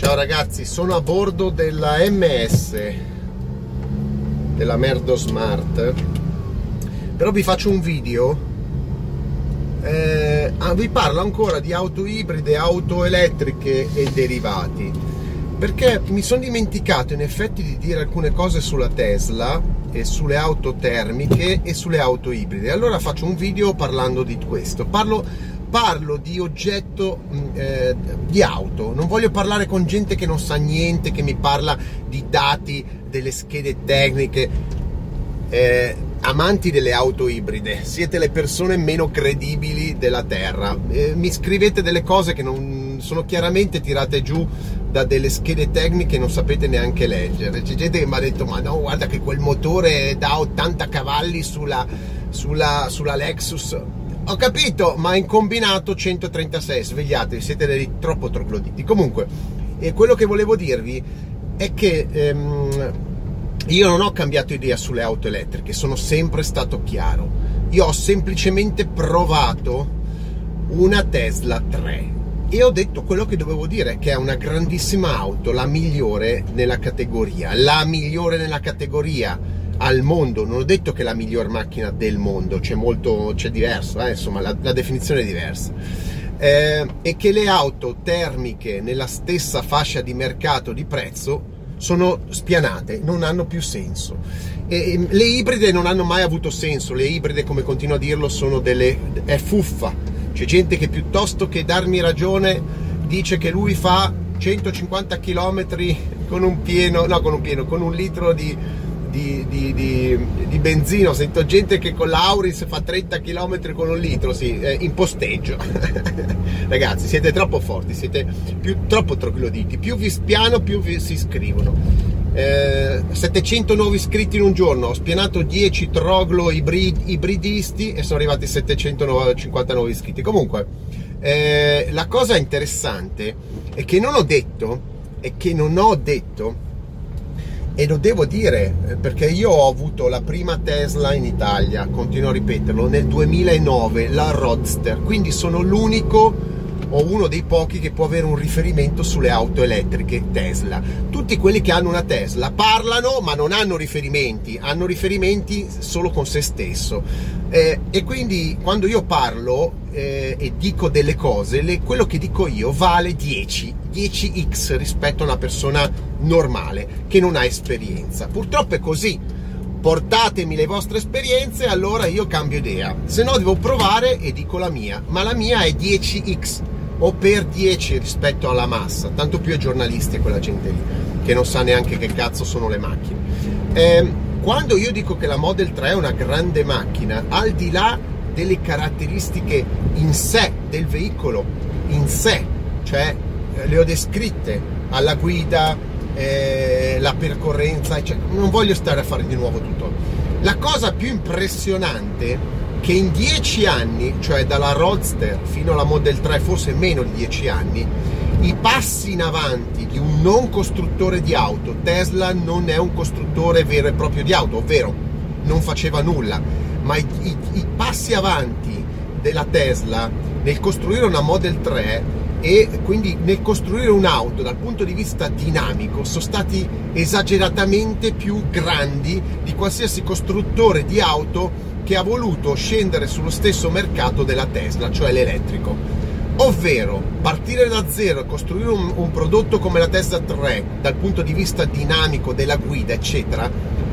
Ciao ragazzi, sono a bordo della MS, della Merdo Smart, però vi faccio un video, eh, ah, vi parlo ancora di auto ibride, auto elettriche e derivati, perché mi sono dimenticato in effetti di dire alcune cose sulla Tesla e sulle auto termiche e sulle auto ibride. Allora faccio un video parlando di questo. Parlo parlo di oggetto mm, eh, di auto, non voglio parlare con gente che non sa niente, che mi parla di dati, delle schede tecniche. Eh, amanti delle auto ibride, siete le persone meno credibili della Terra. Eh, mi scrivete delle cose che non sono chiaramente tirate giù da delle schede tecniche che non sapete neanche leggere. C'è gente che mi ha detto: Ma no, guarda che quel motore dà 80 cavalli sulla, sulla, sulla Lexus ho capito, ma in combinato 136, svegliatevi, siete dei troppo trogloditi. Comunque, eh, quello che volevo dirvi è che ehm, io non ho cambiato idea sulle auto elettriche, sono sempre stato chiaro. Io ho semplicemente provato una Tesla 3 e ho detto quello che dovevo dire, che è una grandissima auto, la migliore nella categoria, la migliore nella categoria al mondo, non ho detto che è la miglior macchina del mondo, c'è molto, c'è diverso, eh? insomma la, la, definizione è diversa, eh, e che le auto termiche nella stessa fascia di mercato di prezzo sono spianate, non hanno più senso. E, le ibride non hanno mai avuto senso, le ibride come continuo a dirlo sono delle... è fuffa, c'è gente che piuttosto che darmi ragione dice che lui fa 150 km con un pieno, no con un pieno, con un litro di di, di, di, di, benzina, sento gente che con l'Auris fa 30 km con un litro, sì, eh, in posteggio. Ragazzi, siete troppo forti, siete più, troppo trogloditi, più vi spiano più vi si iscrivono. Eh, 700 nuovi iscritti in un giorno, ho spianato 10 troglo ibrid, ibridisti e sono arrivati 750 nuovi iscritti. Comunque, eh, la cosa interessante è che non ho detto, è che non ho detto e lo devo dire eh, perché io ho avuto la prima Tesla in Italia, continuo a ripeterlo, nel 2009, la Roadster, quindi sono l'unico o uno dei pochi che può avere un riferimento sulle auto elettriche Tesla. Tutti quelli che hanno una Tesla parlano ma non hanno riferimenti, hanno riferimenti solo con se stesso. Eh, e quindi quando io parlo eh, e dico delle cose, le, quello che dico io vale 10, 10x rispetto a una persona normale che non ha esperienza. Purtroppo è così. Portatemi le vostre esperienze, allora io cambio idea. Se no devo provare e dico la mia, ma la mia è 10x o per 10 rispetto alla massa, tanto più ai giornalisti quella gente lì, che non sa neanche che cazzo sono le macchine. Eh, quando io dico che la Model 3 è una grande macchina, al di là delle caratteristiche in sé del veicolo, in sé, cioè eh, le ho descritte alla guida, eh, la percorrenza, cioè, non voglio stare a fare di nuovo tutto. La cosa più impressionante che in dieci anni, cioè dalla Roadster fino alla Model 3, forse meno di dieci anni, i passi in avanti di un non costruttore di auto, Tesla non è un costruttore vero e proprio di auto, ovvero non faceva nulla, ma i, i, i passi avanti della Tesla nel costruire una Model 3 e quindi nel costruire un'auto dal punto di vista dinamico sono stati esageratamente più grandi di qualsiasi costruttore di auto che ha voluto scendere sullo stesso mercato della Tesla, cioè l'elettrico. Ovvero partire da zero e costruire un, un prodotto come la Tesla 3 dal punto di vista dinamico della guida, eccetera,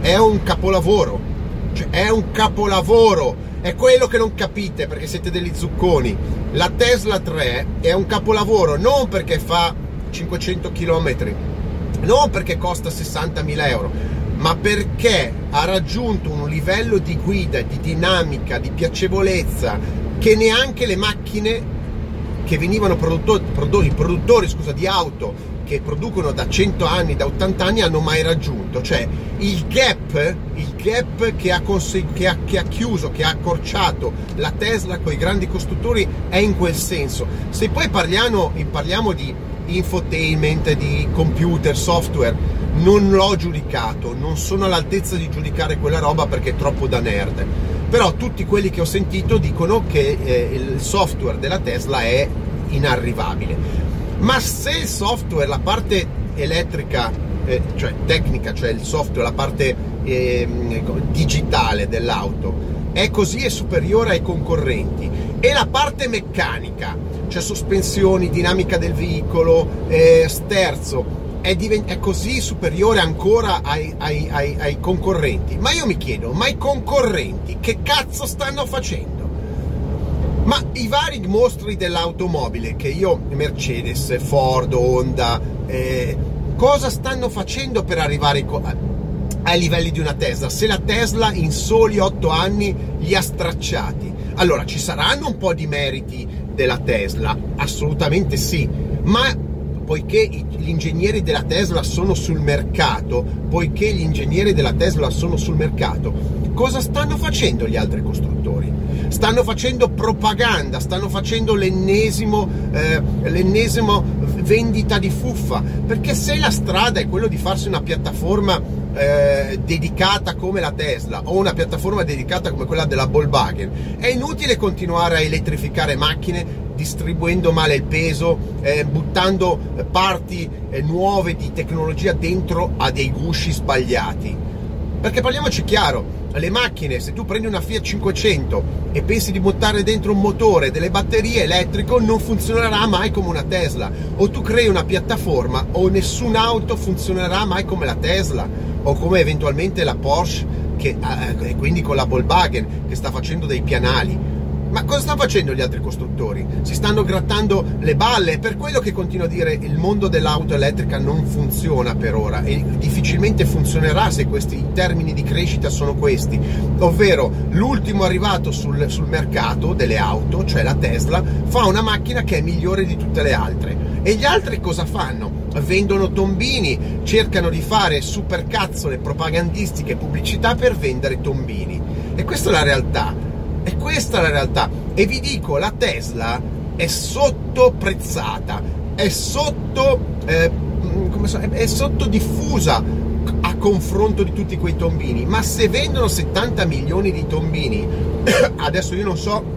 è un capolavoro. Cioè, è un capolavoro è quello che non capite perché siete degli zucconi. La Tesla 3 è un capolavoro non perché fa 500 km, non perché costa 60.000 euro, ma perché ha raggiunto un livello di guida, di dinamica, di piacevolezza che neanche le macchine che venivano prodotti, i produttori scusa, di auto che producono da 100 anni, da 80 anni hanno mai raggiunto, cioè il gap, il gap che, ha conseg- che, ha, che ha chiuso, che ha accorciato la Tesla con i grandi costruttori è in quel senso. Se poi parliamo, parliamo di infotainment, di computer, software, non l'ho giudicato, non sono all'altezza di giudicare quella roba perché è troppo da nerd. Però tutti quelli che ho sentito dicono che eh, il software della Tesla è inarrivabile Ma se il software, la parte elettrica, eh, cioè tecnica, cioè il software, la parte eh, digitale dell'auto, è così è superiore ai concorrenti e la parte meccanica, cioè sospensioni, dinamica del veicolo, eh, sterzo, è, divent- è, così superiore ancora ai, ai, ai, ai concorrenti. Ma io mi chiedo, ma i concorrenti che cazzo stanno facendo? Ma i vari mostri dell'automobile che io, Mercedes, Ford, Honda, eh, cosa stanno facendo per arrivare ai livelli di una Tesla? Se la Tesla in soli 8 anni li ha stracciati. Allora, ci saranno un po' di meriti della Tesla, assolutamente sì, ma poiché gli ingegneri della Tesla sono sul mercato, poiché gli ingegneri della Tesla sono sul mercato, cosa stanno facendo gli altri costruttori? Stanno facendo propaganda, stanno facendo l'ennesimo, eh, l'ennesimo vendita di fuffa, perché se la strada è quello di farsi una piattaforma eh, dedicata come la Tesla o una piattaforma dedicata come quella della Volkswagen, è inutile continuare a elettrificare macchine distribuendo male il peso, eh, buttando parti eh, nuove di tecnologia dentro a dei gusci sbagliati. Perché parliamoci chiaro, le macchine, se tu prendi una Fiat 500 e pensi di buttare dentro un motore, delle batterie elettrico, non funzionerà mai come una Tesla. O tu crei una piattaforma o nessun'auto funzionerà mai come la Tesla o come eventualmente la Porsche che, eh, quindi con la Volkswagen che sta facendo dei pianali ma cosa stanno facendo gli altri costruttori? Si stanno grattando le balle, per quello che continuo a dire il mondo dell'auto elettrica non funziona per ora e difficilmente funzionerà se questi termini di crescita sono questi, ovvero l'ultimo arrivato sul, sul mercato delle auto, cioè la Tesla, fa una macchina che è migliore di tutte le altre. E gli altri cosa fanno? Vendono tombini, cercano di fare supercazzole propagandistiche pubblicità per vendere tombini. E questa è la realtà e questa è la realtà. E vi dico, la Tesla è sottoprezzata, è sotto, eh, so, è sottodiffusa a confronto di tutti quei tombini. Ma se vendono 70 milioni di tombini, adesso io non so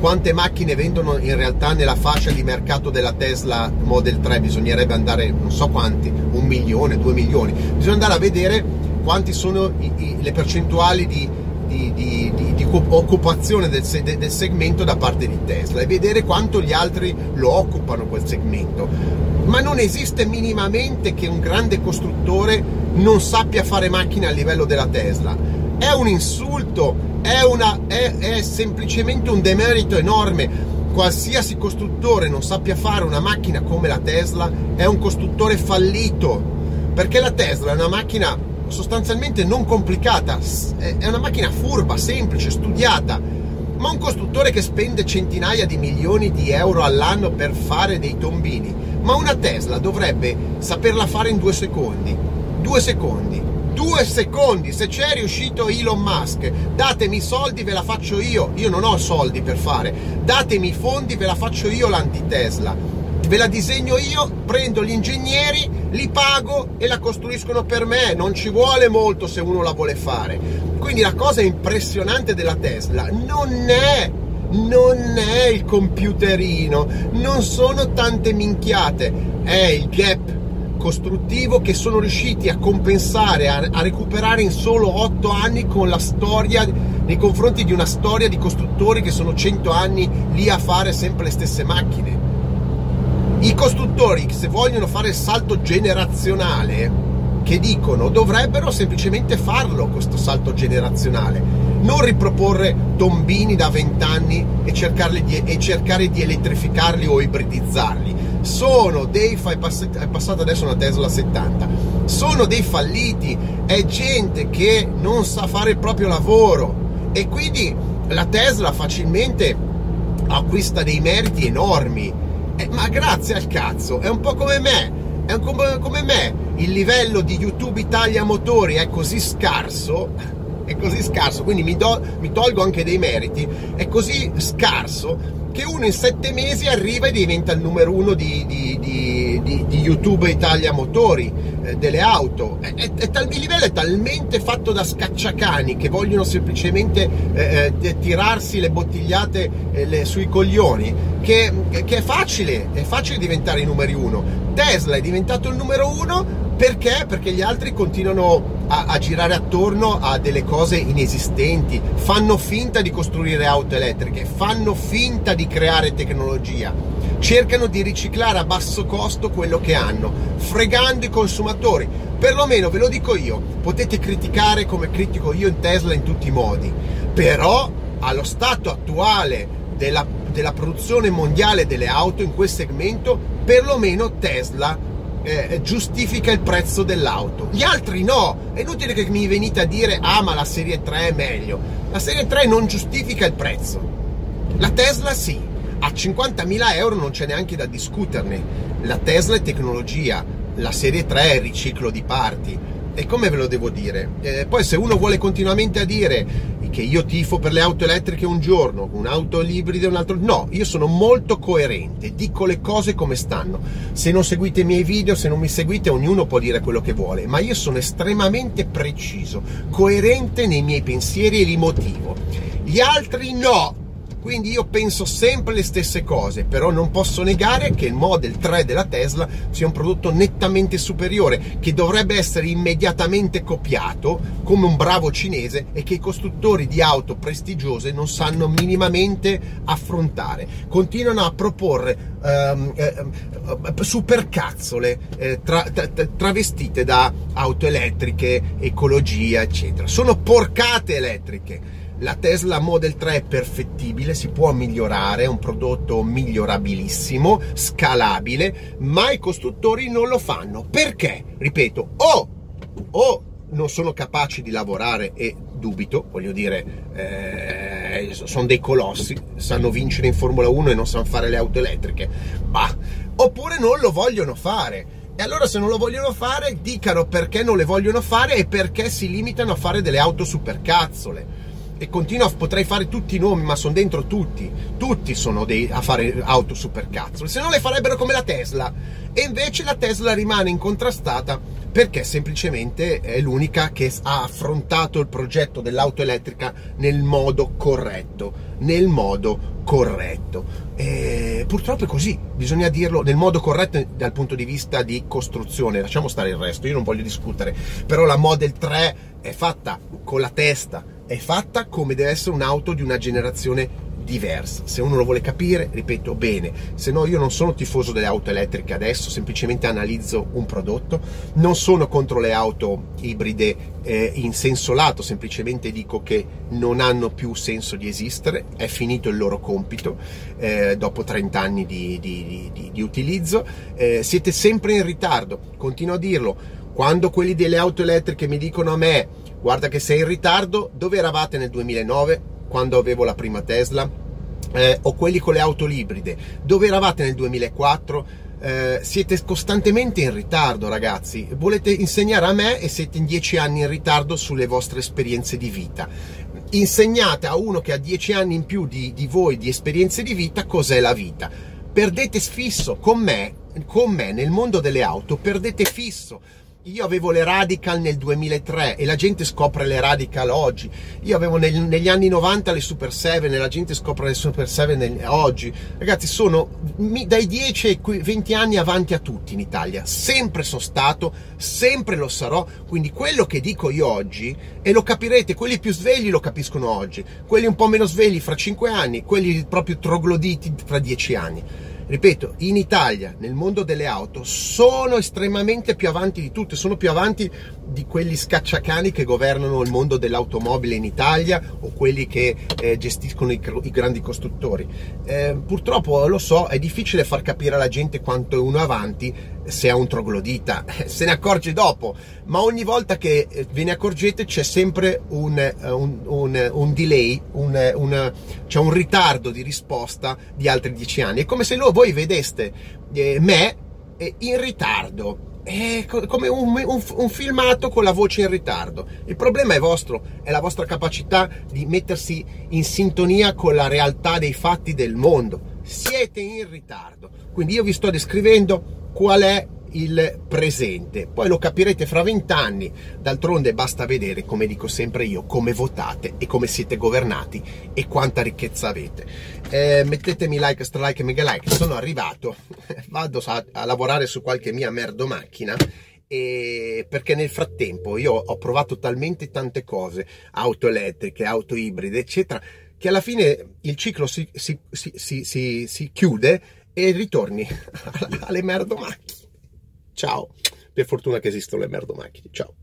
quante macchine vendono in realtà nella fascia di mercato della Tesla Model 3, bisognerebbe andare, non so quanti, un milione, due milioni, bisogna andare a vedere quanti sono i, i, le percentuali di di, di, di, di occupazione del, del, segmento da parte di Tesla e vedere quanto gli altri lo occupano quel segmento. Ma non esiste minimamente che un grande costruttore non sappia fare macchine a livello della Tesla. È un insulto, è, una, è, è semplicemente un demerito enorme qualsiasi costruttore non sappia fare una macchina come la Tesla è un costruttore fallito perché la Tesla è una macchina sostanzialmente non complicata, è una macchina furba, semplice, studiata, ma un costruttore che spende centinaia di milioni di euro all'anno per fare dei tombini, ma una Tesla dovrebbe saperla fare in due secondi, due secondi, due secondi, se c'è riuscito Elon Musk, datemi i soldi, ve la faccio io, io non ho soldi per fare, datemi i fondi, ve la faccio io l'anti-Tesla ve la disegno io, prendo gli ingegneri, li pago e la costruiscono per me, non ci vuole molto se uno la vuole fare. Quindi la cosa impressionante della Tesla non è non è il computerino, non sono tante minchiate, è il gap costruttivo che sono riusciti a compensare, a, a recuperare in solo 8 anni con la storia nei confronti di una storia di costruttori che sono 100 anni lì a fare sempre le stesse macchine. I costruttori, se vogliono fare il salto generazionale, che dicono dovrebbero semplicemente farlo questo salto generazionale, non riproporre tombini da 20 anni e, e cercare di elettrificarli o ibridizzarli. Sono dei, è passata adesso una Tesla 70, sono dei falliti, è gente che non sa fare il proprio lavoro. E quindi la Tesla facilmente acquista dei meriti enormi eh, ma grazie al cazzo, è un po' come me, è un po' come me, il livello di YouTube Italia Motori è così scarso, è così scarso, quindi mi, do, mi tolgo anche dei meriti, è così scarso che uno in sette mesi arriva e diventa il numero uno di, di, di, di YouTube Italia Motori delle auto. È, è, è tal, il livello è talmente fatto da scacciacani che vogliono semplicemente eh, eh tirarsi le bottigliate eh, le, sui coglioni che, che, è facile, è facile diventare i numeri uno. Tesla è diventato il numero uno perché? Perché gli altri continuano a, a, girare attorno a delle cose inesistenti, fanno finta di costruire auto elettriche, fanno finta di creare tecnologia, cercano di riciclare a basso costo quello che hanno, fregando i consumatori. Perlomeno ve lo dico io, potete criticare come critico io in Tesla in tutti i modi, però allo stato attuale della, della produzione mondiale delle auto in quel segmento, perlomeno Tesla eh, giustifica il prezzo dell'auto. Gli altri no. È inutile che mi venite a dire ah ma la serie 3 è meglio. La serie 3 non giustifica il prezzo. La Tesla sì. A 50.000 euro non c'è neanche da discuterne. La Tesla è tecnologia, la serie 3 è riciclo di parti e come ve lo devo dire? Eh, poi se uno vuole continuamente a dire che io tifo per le auto elettriche un giorno, un'auto ibrida un altro... No, io sono molto coerente, dico le cose come stanno. Se non seguite i miei video, se non mi seguite, ognuno può dire quello che vuole, ma io sono estremamente preciso, coerente nei miei pensieri e li motivo. Gli altri no, quindi io penso sempre le stesse cose, però non posso negare che il Model 3 della Tesla sia un prodotto nettamente superiore, che dovrebbe essere immediatamente copiato come un bravo cinese e che i costruttori di auto prestigiose non sanno minimamente affrontare. Continuano a proporre um, eh, supercazzole eh, tra, tra, travestite da auto elettriche, ecologia, eccetera. Sono porcate elettriche la Tesla Model 3 è perfettibile, si può migliorare, è un prodotto migliorabilissimo, scalabile, ma i costruttori non lo fanno. Perché? Ripeto, o, o non sono capaci di lavorare e dubito, voglio dire, eh, sono dei colossi, sanno vincere in Formula 1 e non sanno fare le auto elettriche, bah, oppure non lo vogliono fare. E allora se non lo vogliono fare, dicano perché non le vogliono fare e perché si limitano a fare delle auto supercazzole e continuo potrei fare tutti i nomi, ma sono dentro tutti, tutti sono dei, a fare auto super cazzo, se no le farebbero come la Tesla, e invece la Tesla rimane incontrastata perché semplicemente è l'unica che ha affrontato il progetto dell'auto elettrica nel modo corretto, nel modo corretto. E purtroppo è così, bisogna dirlo nel modo corretto dal punto di vista di costruzione, lasciamo stare il resto, io non voglio discutere, però la Model 3 è fatta con la testa, è fatta come deve essere un'auto di una generazione diversa. Se uno lo vuole capire, ripeto bene, se no io non sono tifoso delle auto elettriche adesso, semplicemente analizzo un prodotto, non sono contro le auto ibride eh, in senso lato, semplicemente dico che non hanno più senso di esistere, è finito il loro compito eh, dopo 30 anni di, di, di, di utilizzo, eh, siete sempre in ritardo, continuo a dirlo, quando quelli delle auto elettriche mi dicono a me guarda che sei in ritardo, dove eravate nel 2009 quando avevo la prima Tesla? Eh, o quelli con le auto ibride, dove eravate nel 2004? Eh, siete costantemente in ritardo, ragazzi. Volete insegnare a me e siete in dieci anni in ritardo sulle vostre esperienze di vita. Insegnate a uno che ha dieci anni in più di, di voi di esperienze di vita cos'è la vita. Perdete fisso con me, con me nel mondo delle auto, perdete fisso io avevo le Radical nel 2003 e la gente scopre le Radical oggi. Io avevo nel, negli anni 90 le Super 7 e la gente scopre le Super 7 nel, oggi. Ragazzi, sono dai 10 ai 20 anni avanti a tutti in Italia. Sempre sono stato, sempre lo sarò. Quindi quello che dico io oggi, e lo capirete, quelli più svegli lo capiscono oggi, quelli un po' meno svegli fra 5 anni, quelli proprio trogloditi fra 10 anni ripeto, in Italia, nel mondo delle auto, sono estremamente più avanti di tutti, sono più avanti di quelli scacciacani che governano il mondo dell'automobile in Italia o quelli che eh, gestiscono i, i, grandi costruttori. Eh, purtroppo, lo so, è difficile far capire alla gente quanto è uno avanti se è un troglodita, se ne accorge dopo, ma ogni volta che eh, ve ne accorgete c'è sempre un, eh, un, un, un delay, c'è un ritardo di risposta di altri dieci anni. È come se voi vedeste eh, me eh, in ritardo. È come un, un, un, filmato con la voce in ritardo. Il problema è vostro, è la vostra capacità di mettersi in sintonia con la realtà dei fatti del mondo. Siete in ritardo. Quindi io vi sto descrivendo qual è il presente. Poi lo capirete fra vent'anni. D'altronde basta vedere, come dico sempre io, come votate e come siete governati e quanta ricchezza avete. Eh, mettetemi like, stralike e mega like. Sono arrivato, vado a, a lavorare su qualche mia merdo macchina e perché nel frattempo io ho provato talmente tante cose, auto elettriche, auto ibride, eccetera, che alla fine il ciclo si, si, si, si chiude e ritorni alle merdo macchine. Ciao, per fortuna che esistono le merdo macchine. Ciao.